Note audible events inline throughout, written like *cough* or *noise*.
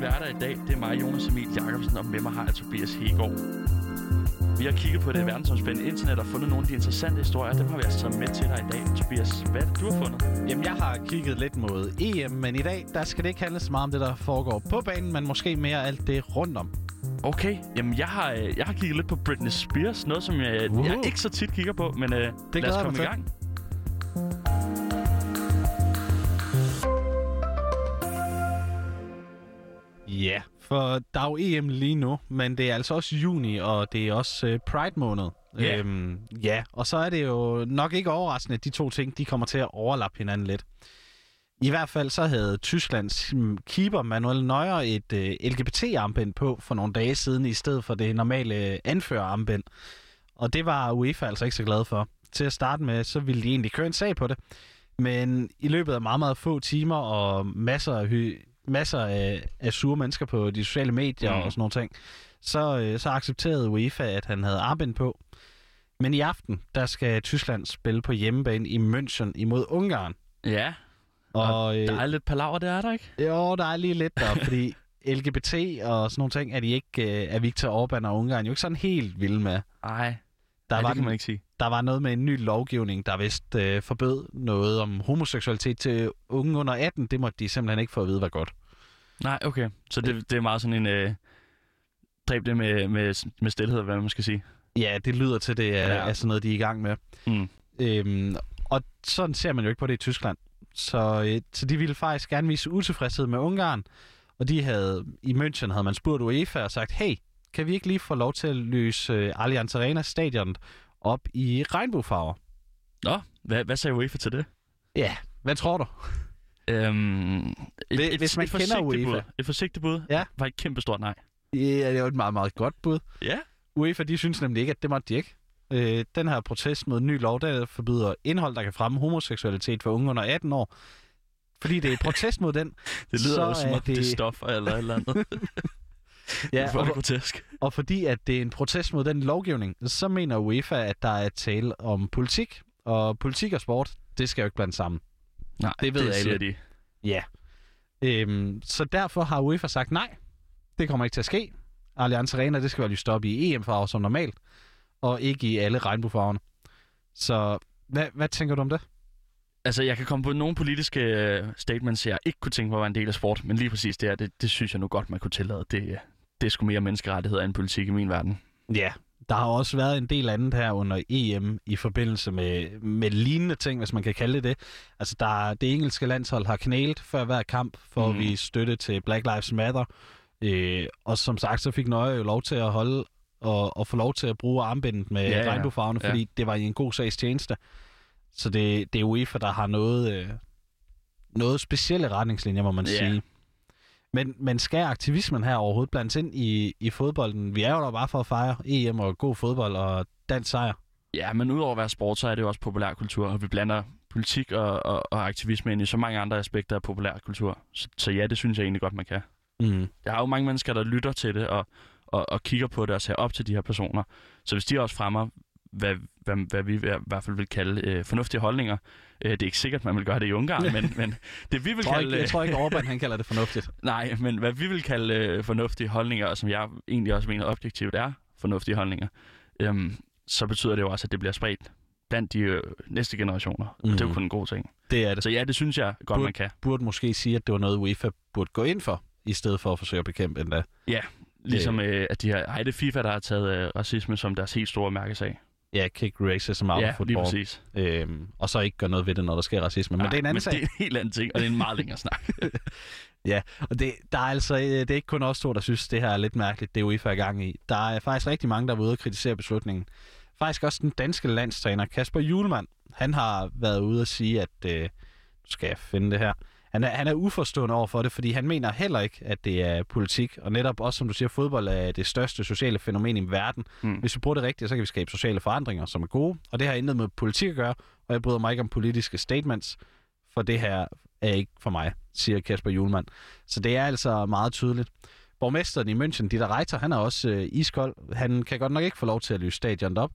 dine værter i dag, det er mig, Jonas Emil Jacobsen, og med mig har jeg Tobias Hegård. Vi har kigget på det verdensomspændende internet og fundet nogle af de interessante historier. Dem har vi altså taget med til dig i dag. Tobias, hvad det, du har fundet? Jamen, jeg har kigget lidt mod EM, men i dag, der skal det ikke handle så meget om det, der foregår på banen, men måske mere alt det rundt om. Okay, jamen jeg har, øh, jeg har kigget lidt på Britney Spears. Noget, som jeg, Wow. jeg ikke så tit kigger på, men øh, lad glæder os komme i gang. Ja, for der er jo EM lige nu, men det er altså også juni, og det er også øh, Pride-måned. Ja. Øhm, ja, og så er det jo nok ikke overraskende, at de to ting, de kommer til at overlappe hinanden lidt. I hvert fald så havde Tysklands mm, keeper Manuel Neuer et øh, LGBT-armbind på for nogle dage siden, i stedet for det normale øh, anførerarmbind. Og det var UEFA altså ikke så glad for. Til at starte med, så ville de egentlig køre en sag på det. Men i løbet af meget, meget få timer og masser af, hy- masser af, af sure mennesker på de sociale medier Mm. og sådan nogle ting, så, øh, så accepterede UEFA, at han havde armbind på. Men i aften, der skal Tyskland spille på hjemmebane i München imod Ungarn. Ja, Og, øh, der er lidt palaver, det er der ikke? jo, der er lige lidt der, fordi *laughs* LGBT og sådan nogle ting, er, de ikke, øh, er Viktor Orbán og Ungarn jo ikke sådan helt vilde med. Nej, Der, Ej, var, det kan man ikke sige. der var noget med en ny lovgivning, der vist øh, forbød noget om homoseksualitet til unge under 18. Det måtte de simpelthen ikke få at vide var godt. Nej, okay. Så det, det er meget sådan en... Øh, dræb det med, med, med stillhed, hvad man skal sige. Ja, det lyder til, det er, Ja. er sådan noget, de er i gang med. Mm. Øhm, og sådan ser man jo ikke på det i Tyskland. Så, øh, så de ville faktisk gerne vise utilfredshed med Ungarn. Og de havde, i München havde man spurgt UEFA og sagt, hey, kan vi ikke lige få lov til at løse øh, Allianz Arena stadion op i regnbuefarver? Nå, hvad, hvad sagde UEFA til det? Ja, hvad tror du? Øhm, Hvis- hvis man kender forsigtigt UEFA. Bud. Et forsigtigt bud Ja. var et kæmpe stort nej. Ja, det var et meget, meget godt bud. Ja. UEFA, de synes nemlig ikke, at det måtte de ikke. Øh, den her protest mod en ny lov, der forbyder indhold, der kan fremme homoseksualitet for unge under 18 år. Fordi det er et protest mod den. *laughs* Det lyder også som om, det... det er det- stoffer eller et eller andet. *laughs* Ja, For og, det grotesk. og fordi at det er en protest mod den lovgivning, så mener UEFA, at der er tale om politik. Og politik og sport, det skal jo ikke blandes sammen. Nej, det ved det alle. siger de. Ja. Øhm, så derfor har UEFA sagt nej. Det kommer ikke til at ske. Allianz Arena, det skal være lyst op i EM-farver som normalt, og ikke i alle regnbuefarverne. Så hvad, hvad tænker du om det? Altså, jeg kan komme på nogle politiske øh, statements, jeg ikke kunne tænke mig var en del af sport, men lige præcis det her, det, det synes jeg nu godt, man kunne tillade. Det, øh, det er sgu mere menneskerettigheder end politik i min verden. Ja, der har også været en del andet her under EM i forbindelse med, med lignende ting, hvis man kan kalde det det. Altså, der, det engelske landshold har knælet før hver kamp for Mm. at vise støtte til Black Lives Matter. Øh, og som sagt, så fik Nøje jo lov til at holde og, og få lov til at bruge armbindet med Ja, regnbuefarverne, Ja. fordi det var i en god sags tjeneste. Så det, det er UEFA, der har noget, øh, noget specielle retningslinjer, må man Ja. sige. Men, men skal aktivismen her overhovedet blandes ind i, i fodbolden? Vi er jo der bare for at fejre EM og god fodbold og dansk sejr. Ja, men udover at være sport, så er det jo også populærkultur, og vi blander politik og, og, og aktivisme ind i så mange andre aspekter af populærkultur. Så, så ja, det synes jeg egentlig godt, man kan. Mm. Der er jo mange mennesker, der lytter til det og, og, og kigger på det og ser op til de her personer. Så hvis de også fremmer, hvad, hvad, hvad vi i hvert fald vil kalde øh, fornuftige holdninger, øh, det er ikke sikkert, man vil gøre det i Ungarn, men, *laughs* men det vi vil Jeg, tror kalde... ikke, jeg tror ikke, Orbán han kalder det fornuftigt. *laughs* Nej, men hvad vi vil kalde øh, fornuftige holdninger, og som jeg egentlig også mener objektivt er fornuftige holdninger, øhm, så betyder det jo også, at det bliver spredt blandt de øh, næste generationer. Mm. Og det er jo Mhm. kun en god ting. Det er det. Så ja, det synes jeg godt, Burde- man kan. Burde måske sige, at det var noget, UEFA burde gå ind for, i stedet for at forsøge at bekæmpe endda. Ligesom øh, at de her, ej, det FIFA, der har taget øh, racisme som deres helt store mærkesag. Ja, kick racism out ja, of lige football. præcis. Øhm, og så ikke gøre noget ved det, når der sker racisme. Men det er en anden men sag. det er en helt anden ting, og det er en meget længere snak. *laughs* Og det, der er altså, øh, det er ikke kun os to, der synes, det her er lidt mærkeligt, det UEFA er i gang i. Der er faktisk rigtig mange, der er ude og kritisere beslutningen. Faktisk også den danske landstræner, Kasper Julemand, han har været ude og sige, at, øh, nu skal jeg finde det her, han er, han er uforstående over for det, fordi han mener heller ikke, at det er politik. Og netop også, som du siger, fodbold er det største sociale fænomen i verden. Mm. Hvis vi bruger det rigtigt, så kan vi skabe sociale forandringer, som er gode. Og det har intet med politik at gøre, og jeg bryder mig ikke om politiske statements, for det her er ikke for mig, siger Kasper Julemand. Så det er altså meget tydeligt. Borgmesteren i München, Dieter Reiter, han er også øh, iskold. Han kan godt nok ikke få lov til at løse stadion op.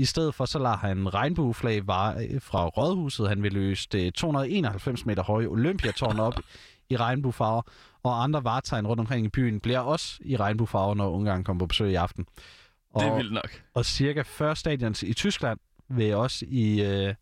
I stedet for så lader han regnbueflag vare fra rådhuset. Han vil løse det 291 meter høje Olympiatårn op i regnbuefarver, og andre varetegn rundt omkring i byen bliver også i regnbuefarver, når Ungarn kommer på besøg i aften. Og, Det er vildt nok. og cirka 40 stadions i Tyskland vil også i, øh,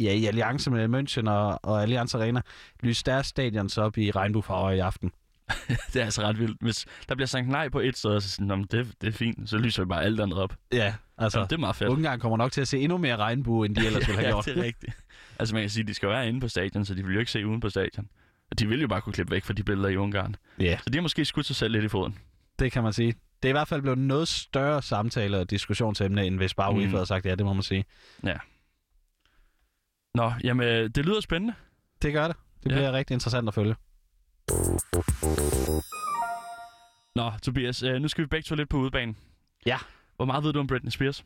ja, i alliance med München og, og Allianz Arena lyse deres stadions op i regnbuefarver i aften. *laughs* Det er altså ret vildt. Hvis der bliver sagt nej på et sted, så sådan, "Nå, men det, det er fint, så lyser vi bare alt andet op. Ja, altså, Så det er meget fedt. Ungarn kommer nok til at se endnu mere regnbue, end de *laughs* ellers ville have ja, gjort. det er rigtigt. Altså man kan sige, at de skal være inde på stadion, så de vil jo ikke se uden på stadion. Og de vil jo bare kunne klippe væk fra de billeder i Ungarn. Ja, Så de har måske skudt sig selv lidt i foden. det kan man sige. Det er i hvert fald blevet noget større samtale- og diskussionsemne, end hvis bare Mm. Havde sagt ja, det må man sige. Nå, jamen det lyder spændende. Det gør det. Det Ja. bliver rigtig interessant at følge. Nå, Tobias, øh, nu skal vi begge to lidt på udebanen. Ja. Hvor meget ved du om Britney Spears?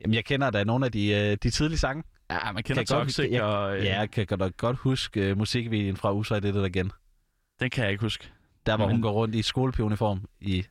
Jamen, jeg kender da nogle af de, øh, de tidlige sange. Ja, man kender Kan godt Toxic, huske- jeg- og øh, Ja, jeg kan godt, godt huske uh, musikvideoen fra USA det der igen. den kan jeg ikke huske. Der hvor Men- hun går rundt i skolepionuniform i...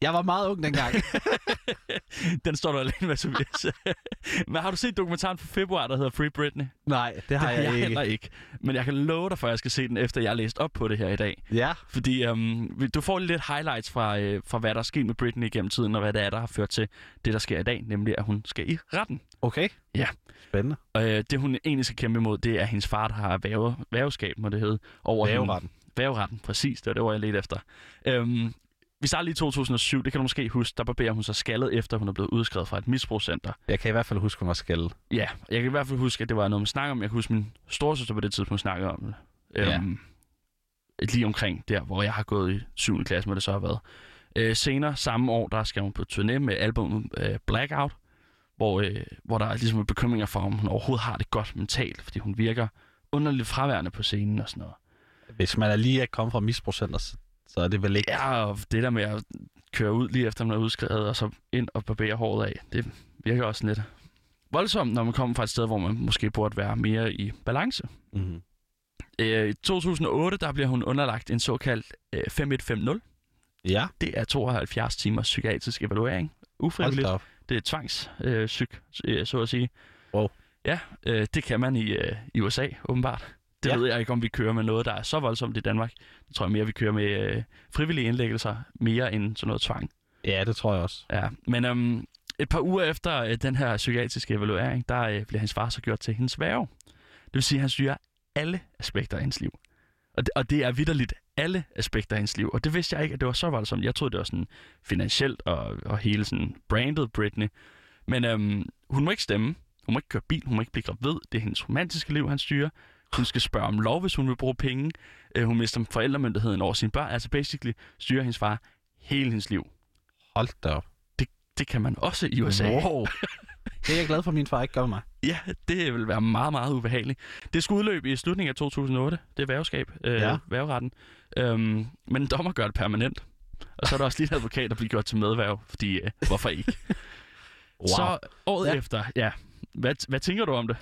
Jeg var meget ung dengang. *laughs* *laughs* den står du alene med, Tobias. *laughs* Men har du set dokumentaren fra februar, der hedder Free Britney? Nej, det har det jeg, jeg ikke. heller ikke. Men jeg kan love dig for, at jeg skal se den, efter jeg har læst op på det her i dag. Ja, Fordi øhm, du får lidt highlights fra, øh, fra, hvad der er sket med Britney gennem tiden, og hvad det er, der har ført til det, der sker i dag, nemlig at hun skal i retten. okay. Ja. Spændende. Og øh, det, hun egentlig skal kæmpe imod, det er hendes far, der har væve, væveskab, må det hedde. Over hende. Væveretten. Væveretten, præcis. Det var det, hvor jeg ledte efter. Øhm, vi starter lige i 2007, det kan du måske huske, der barberer hun sig skaldet, efter hun er blevet udskrevet fra et misbrugscenter. Jeg kan i hvert fald huske, hun var skældet. Ja, jeg kan i hvert fald huske, at det var noget, man snakker om. Jeg kan huske, min storesøster på det tidspunkt snakkede om det. Ja. Øhm, lige omkring der, hvor jeg har gået i 7. klasse, må det så have været. Øh, senere samme år, der skal hun på turné med albumet øh, Blackout, hvor, øh, hvor der er ligesom bekymringer for, om hun overhovedet har det godt mentalt, fordi hun virker underligt fraværende på scenen og sådan noget. Hvis man er lige er kommet fra misbrugscenter, så, så er det vel ikke... Ja, og det der med at køre ud lige efter man er udskrevet, og så ind og barbere håret af, det virker også lidt voldsomt, når man kommer fra et sted, hvor man måske burde være mere i balance. Mm-hmm. Øh, I 2008, der bliver hun underlagt en såkaldt øh, 5150. Ja, Det er 72 timers psykiatrisk evaluering. Ufrivilligt. Det er tvangs øh, psyk, øh, så at sige. Wow. Ja, øh, det kan man i, øh, i USA, åbenbart. Det Ja. ved jeg ikke, om vi kører med noget, der er så voldsomt i Danmark. Det tror jeg mere, vi kører med øh, frivillige indlæggelser, mere end sådan noget tvang. Ja, det tror jeg også. Ja, men øhm, et par uger efter øh, den her psykiatriske evaluering, der øh, bliver hans far så gjort til hendes værve. Det vil sige, at han styrer alle aspekter af hendes liv. Og det, og det er vidderligt alle aspekter af hendes liv. Og det vidste jeg ikke, at det var så voldsomt. Jeg troede, det var sådan finansielt og, og hele sådan brandet Britney. Men øhm, hun må ikke stemme. Hun må ikke køre bil. Hun må ikke blive gravid. Det er hendes romantiske liv, han styrer. Hun skal spørge om lov, hvis hun vil bruge penge. Øh, hun mister forældremyndigheden over sine børn. Altså basically styrer hendes far hele hendes liv. Hold da op. Det kan man også i USA. Wow. *laughs* det er jeg glad for, at min far ikke gør med mig. Ja, det vil være meget, meget ubehageligt. Det skulle udløbe i slutningen af 2008. Det er værveskab, øh, Ja. værveretten. Øhm, men en dommer gør det permanent. Og så er der også lige en advokat, der bliver gjort til medværv, fordi øh, hvorfor ikke? *laughs* Wow. Så året ja. efter, ja. Hvad, hvad tænker du om det?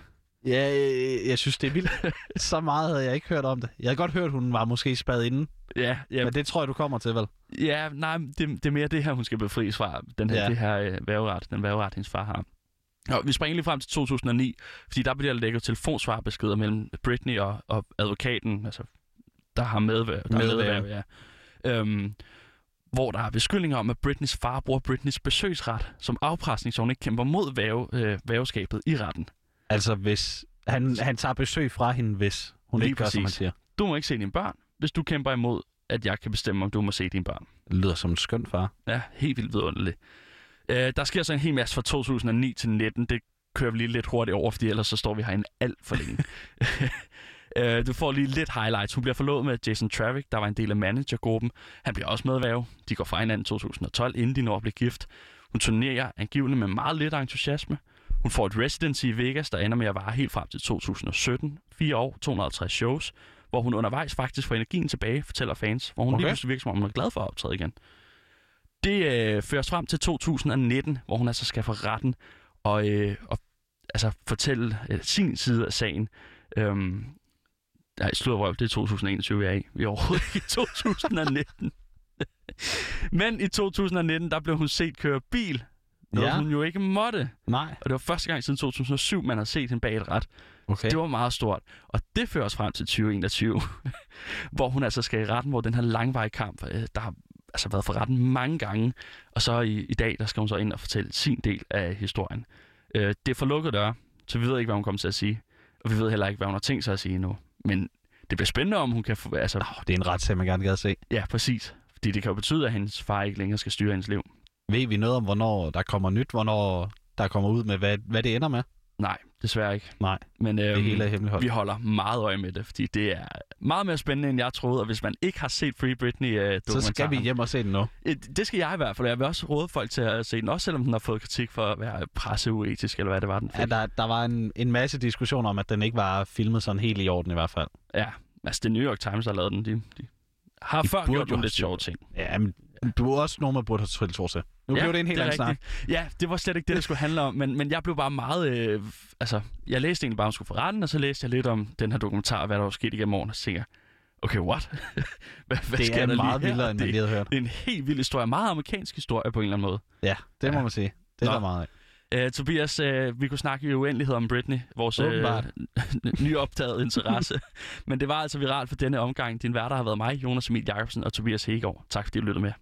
Ja, jeg, jeg synes, det er vildt. *laughs* så meget havde jeg ikke hørt om det. Jeg havde godt hørt, hun var måske spadet inden, Ja, ja, men det tror jeg, du kommer til, vel? ja nej, det, det er mere det her, hun skal befries fra. Den her, Ja. Det her øh, værveret, den værveret, hendes far har. Og vi springer lige frem til 2009, fordi der bliver lægget telefonsvarbeskeder mellem Britney og, og advokaten, altså, der har medværv. Der Medværv. medværv ja. øhm, hvor der er beskyldninger om, at Britneys far bruger Britneys besøgsret som afpresning, så hun ikke kæmper mod væve, øh, væveskabet i retten. Altså, hvis han, han tager besøg fra hende, hvis hun Lige ikke gør, som han præcis. siger. Du må ikke se dine børn, hvis du kæmper imod, at jeg kan bestemme, om du må se dine børn. Det lyder som en skøn far. Ja, helt vildt vidunderligt. Øh, der sker så en hel masse fra 2009 til 19. Det kører vi lige lidt hurtigt over, fordi ellers så står vi herinde alt for længe. *laughs* øh, du får lige lidt highlights. Hun bliver forlovet med Jason Travick, der var en del af managergruppen. Han bliver også medværve. De går fra hinanden i 2012, inden de når at blive gift. Hun turnerer angiveligt med meget lidt entusiasme. Hun får et residency i Vegas, der ender med at vare helt frem til 2017. Fire år, 250 shows, hvor hun undervejs faktisk får energien tilbage, fortæller fans, hvor hun okay. Lige pludselig virker som om, hun er glad for at optræde igen. Det øh, føres frem til 2019, hvor hun altså skal for retten og, øh, og altså fortælle øh, sin side af sagen. Øhm, nej, slået røv, det er 2021, vi er i. Vi er overhovedet ikke i 2019. *laughs* Men i 2019, der blev hun set køre bil. Noget, Ja. hun jo ikke måtte. Nej. Og det var første gang siden 2007, man har set hende bag et ret. Okay. Det var meget stort. Og det fører os frem til 2021, *laughs* hvor hun altså skal i retten, hvor den her langvarige kamp, øh, der har altså været for retten mange gange. Og så i, i dag, der skal hun så ind og fortælle sin del af historien. Øh, det er for lukket døre, så vi ved ikke, hvad hun kommer til at sige. Og vi ved heller ikke, hvad hun har tænkt sig at sige nu. Men det bliver spændende, om hun kan få... Altså, Oh, det er en retssag, man gerne gad se. ja, præcis. Fordi det kan jo betyde, at hendes far ikke længere skal styre hendes liv. Ved vi noget om, hvornår der kommer nyt, hvornår der kommer ud med, hvad, hvad det ender med? Nej, desværre ikke. Nej, Men det øhm, hele er hemmeligholdt. vi holder meget øje med det, fordi det er meget mere spændende, end jeg troede. Og hvis man ikke har set Free Britney uh, Så skal vi hjem og se den nu. Det skal jeg i hvert fald, jeg vil også råde folk til at se den, også selvom den har fået kritik for at være presseuetisk, eller hvad det var, den fik. Ja, der, der var en, en masse diskussioner om, at den ikke var filmet sådan helt i orden i hvert fald. Ja, altså det er New York Times, der har lavet den. De, de har De før gjort jo nogle lidt sjove ting. Ja, men du er også nogen, man burde have til. Nu Ja, blev det en helt det anden snak. Ja, det var slet ikke det, det skulle handle om, men, men jeg blev bare meget... Øh, altså, jeg læste egentlig bare, om skulle få retten, og så læste jeg lidt om den her dokumentar, hvad der var sket igennem årene, og så okay, what? *laughs* hvad, hvad Det er der meget lige her? vildere, end man lige havde hørt. det er en helt vild historie, meget amerikansk historie på en eller anden måde. Ja, det må Ja. man sige. Det er Nå. der meget af. Uh, Tobias, uh, vi kunne snakke i uendelighed om Britney, vores uh, Åbenbart. *laughs* nyopdagede interesse. *laughs* Men det var altså viralt for denne omgang. Din værter har været mig, Jonas Emil Jacobsen og Tobias Hegaard. Tak fordi du lyttede med.